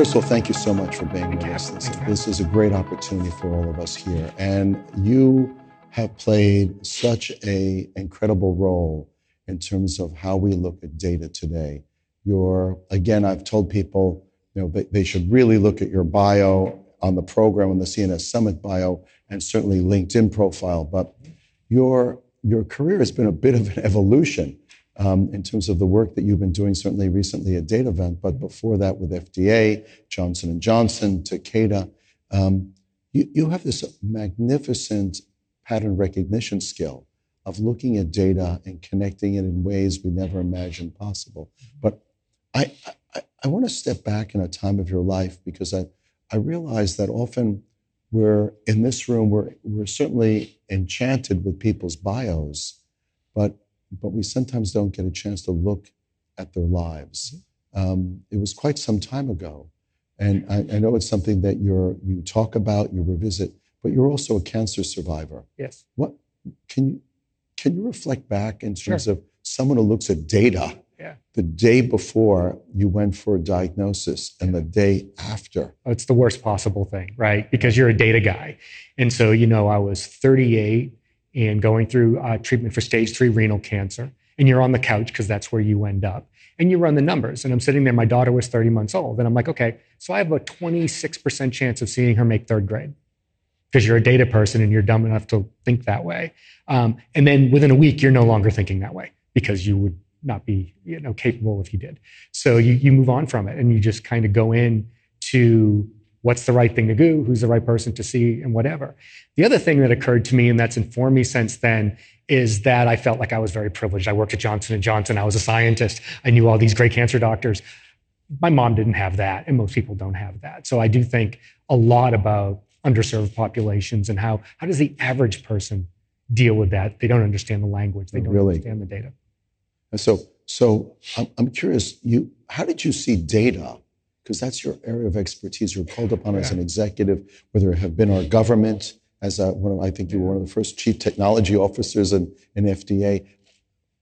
all, thank you so much for being with us. This, this is a great opportunity for all of us here. And you have played such a incredible role in terms of how we look at data today. Your, again, I've told people, you know, they, they should really look at your bio on the program on the CNS Summit bio and certainly LinkedIn profile. But your your career has been a bit of an evolution um, in terms of the work that you've been doing. Certainly recently at Datavant, but before that with FDA, Johnson and Johnson, Takeda. Um, you, you have this magnificent pattern recognition skill of looking at data and connecting it in ways we never imagined possible. But I, I, I want to step back in a time of your life because I, I realize that often we're in this room, we're, we're certainly enchanted with people's bios, but, but we sometimes don't get a chance to look at their lives. Um, it was quite some time ago. And I, I, know it's something that you're, you talk about, you revisit, but you're also a cancer survivor. Yes. What can you can you reflect back in terms sure. of someone who looks at data yeah. the day before you went for a diagnosis and the day after? It's the worst possible thing, right? Because you're a data guy. And so, you know, I was 38 and going through uh, treatment for stage three renal cancer. And you're on the couch because that's where you end up. And you run the numbers. And I'm sitting there, my daughter was 30 months old. And I'm like, okay, so I have a 26% chance of seeing her make third grade because you're a data person and you're dumb enough to think that way. Um, and then within a week, you're no longer thinking that way because you would not be you know capable if you did. So you you move on from it and you just kind of go in to what's the right thing to do, who's the right person to see, and whatever. The other thing that occurred to me and that's informed me since then is that I felt like I was very privileged. I worked at Johnson and Johnson. I was a scientist. I knew all these great cancer doctors. My mom didn't have that, and most people don't have that. So I do think a lot about underserved populations and how how does the average person deal with that? They don't understand the language. They don't really? understand the data. And so, so I'm, I'm curious. You, how did you see data? Because that's your area of expertise. You're called upon yeah. as an executive, whether it have been our government, as a, one of, I think you were one of the first chief technology officers in, in FDA.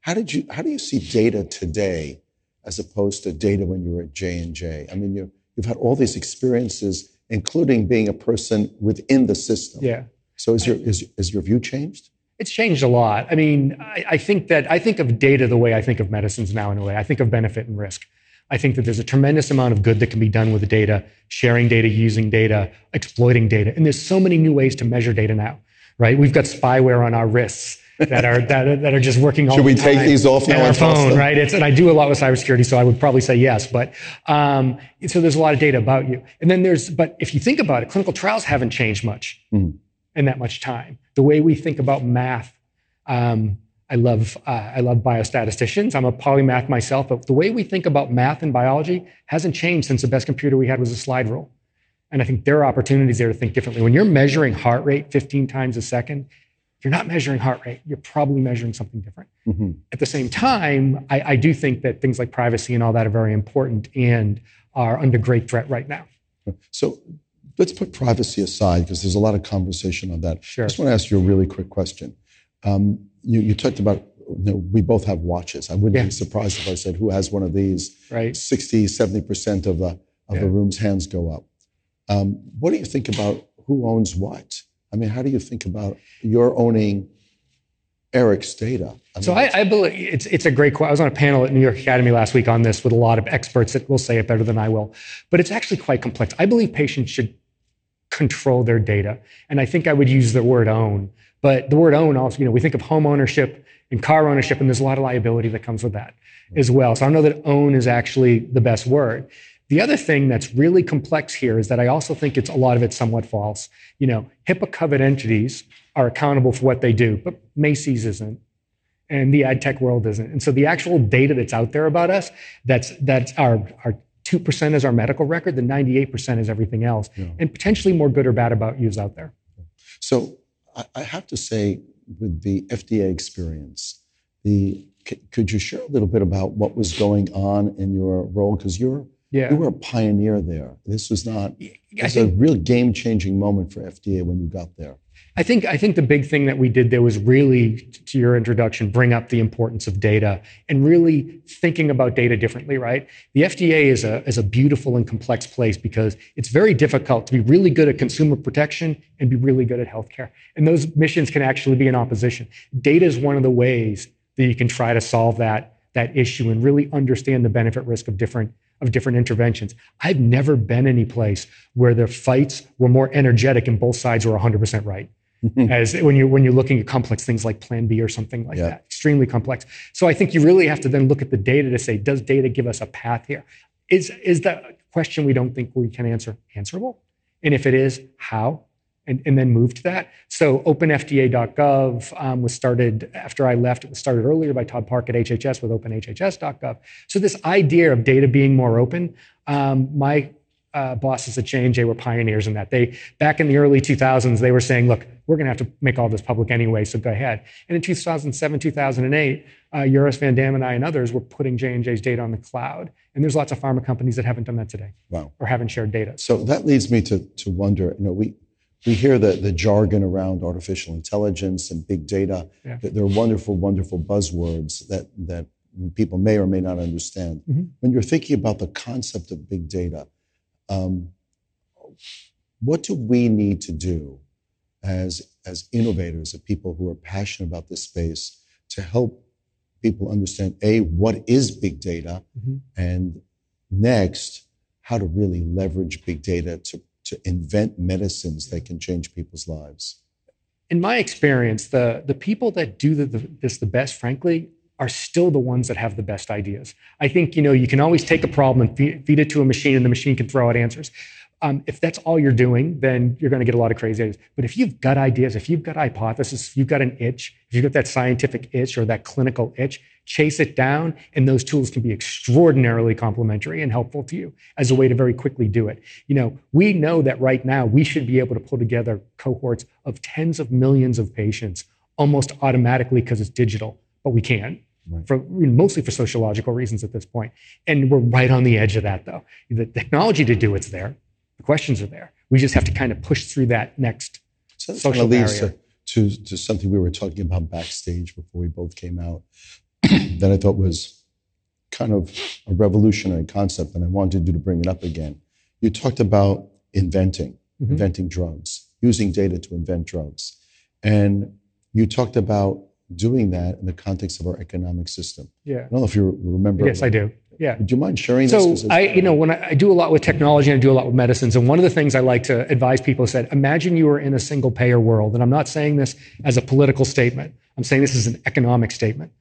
How did you? How do you see data today, as opposed to data when you were at J and J? I mean, you, you've had all these experiences including being a person within the system. Yeah. So is your is, is your view changed? It's changed a lot. I mean, I, I, think that I think of data the way I think of medicines now. In a way, I think of benefit and risk. I think that there's a tremendous amount of good that can be done with data, sharing data, using data, exploiting data, and there's so many new ways to measure data now. Right? We've got spyware on our wrists that are that, that are just working all the time. Should we the take these off now our phone, right? It's, and I do a lot with cybersecurity, so I would probably say yes. But um, so there's a lot of data about you, and then there's. But if you think about it, clinical trials haven't changed much mm. in that much time. The way we think about math. Um, I love uh, I love biostatisticians. I'm a polymath myself, but the way we think about math and biology hasn't changed since the best computer we had was a slide rule. And I think there are opportunities there to think differently. When you're measuring heart rate 15 times a second, if you're not measuring heart rate. You're probably measuring something different. Mm-hmm. At the same time, I, I, do think that things like privacy and all that are very important and are under great threat right now. So let's put privacy aside because there's a lot of conversation on that. Sure. I just want to ask you a really quick question. Um, you, you, talked about you know, we both have watches. I wouldn't yeah. be surprised if I said who has one of these. Right. 60, 70% of the of yeah. the room's hands go up. Um, what do you think about who owns what? I mean, how do you think about your owning Eric's data? I mean, so I, I, believe it's it's a great. question. I was on a panel at New York Academy last week on this with a lot of experts that will say it better than I will, but it's actually quite complex. I believe patients should control their data, and I think I would use the word own. But the word own also, you know, we think of home ownership and car ownership, and there's a lot of liability that comes with that as well. So I don't know that own is actually the best word. The other thing that's really complex here is that I also think it's a lot of it's somewhat false. You know, HIPAA covered entities are accountable for what they do, but Macy's isn't, and the ad tech world isn't. And so the actual data that's out there about us, that's that's our our two percent is our medical record, the ninety eight percent is everything else, yeah. and potentially more good or bad about you is out there. So I have to say, with the FDA experience, the could you share a little bit about what was going on in your role because you're yeah. You were a pioneer there. This was not, it was a real game changing moment for FDA when you got there. I think I think the big thing that we did there was really, to your introduction, bring up the importance of data and really thinking about data differently. Right? The FDA is a is a beautiful and complex place because it's very difficult to be really good at consumer protection and be really good at healthcare, and those missions can actually be in opposition. Data is one of the ways that you can try to solve that that issue and really understand the benefit risk of different of different interventions. I've never been any place where the fights were more energetic and both sides were 100% right. as when you're when you're looking at complex things like Plan B or something like yeah. that, extremely complex. So I think you really have to then look at the data to say, does data give us a path here? Is is that question we don't think we can answer answerable? And if it is, how? And, and then moved to that. So openfda.gov um, was started after I left. It was started earlier by Todd Park at HHS with openhhs.gov. So this idea of data being more open, um, my uh, bosses at J&J were pioneers in that. They back in the early 2000s, they were saying, "Look, we're going to have to make all this public anyway, so go ahead." And in 2007, 2008, uh, Joris Van Dam and I and others were putting J&J's data on the cloud. And there's lots of pharma companies that haven't done that today. Wow. Or haven't shared data. So that leads me to to wonder. You know, we we hear the, the jargon around artificial intelligence and big data. Yeah. They're wonderful, wonderful buzzwords that that people may or may not understand. Mm-hmm. When you're thinking about the concept of big data um, what do we need to do as, as innovators, as people who are passionate about this space, to help people understand A, what is big data, mm-hmm. and next, how to really leverage big data to, to invent medicines that can change people's lives? In my experience, the, the people that do the, the, this the best, frankly, are still the ones that have the best ideas. I think you know you can always take a problem and feed, feed it to a machine, and the machine can throw out answers. Um, if that's all you're doing, then you're going to get a lot of crazy ideas. But if you've got ideas, if you've got hypothesis, if you've got an itch, if you've got that scientific itch or that clinical itch, chase it down, and those tools can be extraordinarily complementary and helpful to you as a way to very quickly do it. You know, we know that right now we should be able to pull together cohorts of tens of millions of patients almost automatically because it's digital, but we can't right. for mostly for sociological reasons at this point. And we're right on the edge of that, though. The technology to do it's there. The questions are there. We just have to kind of push through that next so social barrier. To, to something we were talking about backstage before we both came out that I thought was kind of a revolutionary concept, and I wanted you to bring it up again. You talked about inventing, mm-hmm. inventing drugs, using data to invent drugs. And you talked about doing that in the context of our economic system. Yeah. I don't know if you remember. Yes, I do. Yeah. Would you mind sharing so this? So I, you know, when I, I, do a lot with technology and I do a lot with medicines, and one of the things I like to advise people is that imagine you were in a single payer world, and I'm not saying this as a political statement. I'm saying this as an economic statement.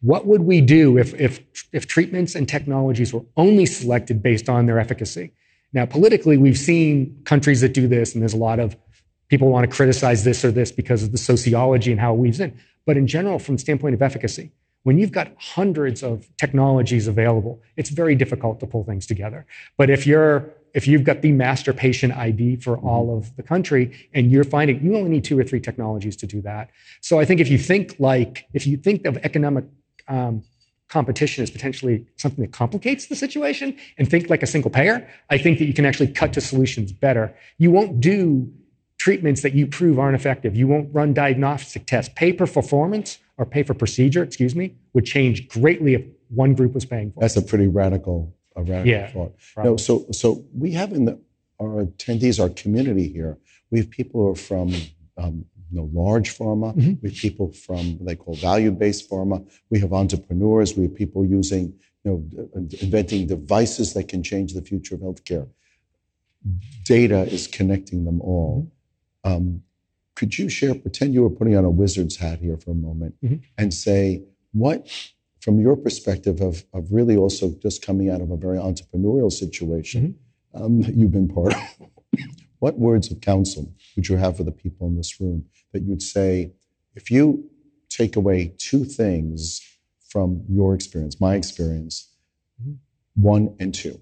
What would we do if, if, if treatments and technologies were only selected based on their efficacy? Now, politically, we've seen countries that do this, and there's a lot of people want to criticize this or this because of the sociology and how it weaves in. But in general, from the standpoint of efficacy, when you've got hundreds of technologies available, it's very difficult to pull things together. But if you're if you've got the master patient ID for mm-hmm. all of the country and you're finding you only need two or three technologies to do that. So I think if you think like if you think of economic um, competition as potentially something that complicates the situation and think like a single payer, I think that you can actually cut to solutions better. You won't do treatments that you prove aren't effective. You won't run diagnostic tests. Pay per performance or pay for procedure, excuse me, would change greatly if one group was paying for That's it. That's a pretty radical, a radical yeah, thought. No, so, so we have in the, our attendees, our community here, we have people who are from um, you know, large pharma. Mm-hmm. We have people from what they call value-based pharma. We have entrepreneurs. We have people using, you know, inventing devices that can change the future of healthcare. Data is connecting them all. Mm-hmm. Um, could you share, pretend you were putting on a wizard's hat here for a moment mm-hmm. and say, what, from your perspective of, of really also just coming out of a very entrepreneurial situation mm-hmm. um, that you've been part of, what words of counsel would you have for the people in this room that you'd say, if you take away two things from your experience, my experience, mm-hmm. one and two,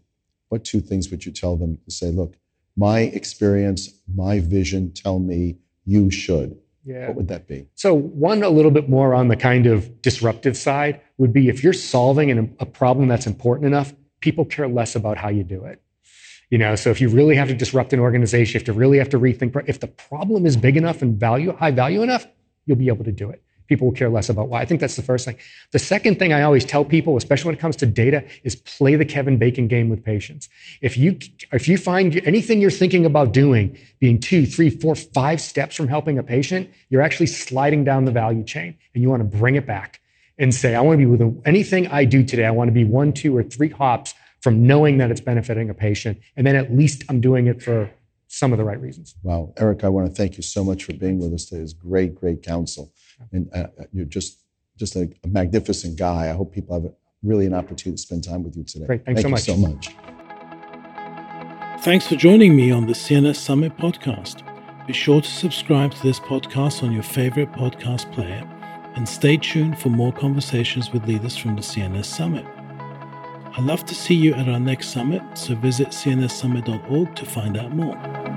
what two things would you tell them to say, look, my experience, my vision tell me you should? Yeah. What would that be? So, one a little bit more on the kind of disruptive side would be if you're solving an, a problem that's important enough, people care less about how you do it. You know, so if you really have to disrupt an organization, if you really have to rethink, if the problem is big enough and value, high value enough, you'll be able to do it. People will care less about why. I think that's the first thing. The second thing I always tell people, especially when it comes to data, is play the Kevin Bacon game with patients. If you if you find anything you're thinking about doing being two, three, four, five steps from helping a patient, you're actually sliding down the value chain, and you want to bring it back and say, I want to be with anything I do today. I want to be one, two, or three hops from knowing that it's benefiting a patient, and then at least I'm doing it for some of the right reasons. Wow, Eric, I want to thank you so much for being with us today. It's great, great counsel and uh, you're just just a, a, magnificent guy. I hope people have a, really an opportunity to spend time with you today. Great, thanks Thank so much. so much. Thanks for joining me on the CNS Summit podcast. Be sure to subscribe to this podcast on your favorite podcast player and stay tuned for more conversations with leaders from the CNS Summit. I'd love to see you at our next summit, so visit cnssummit.org to find out more.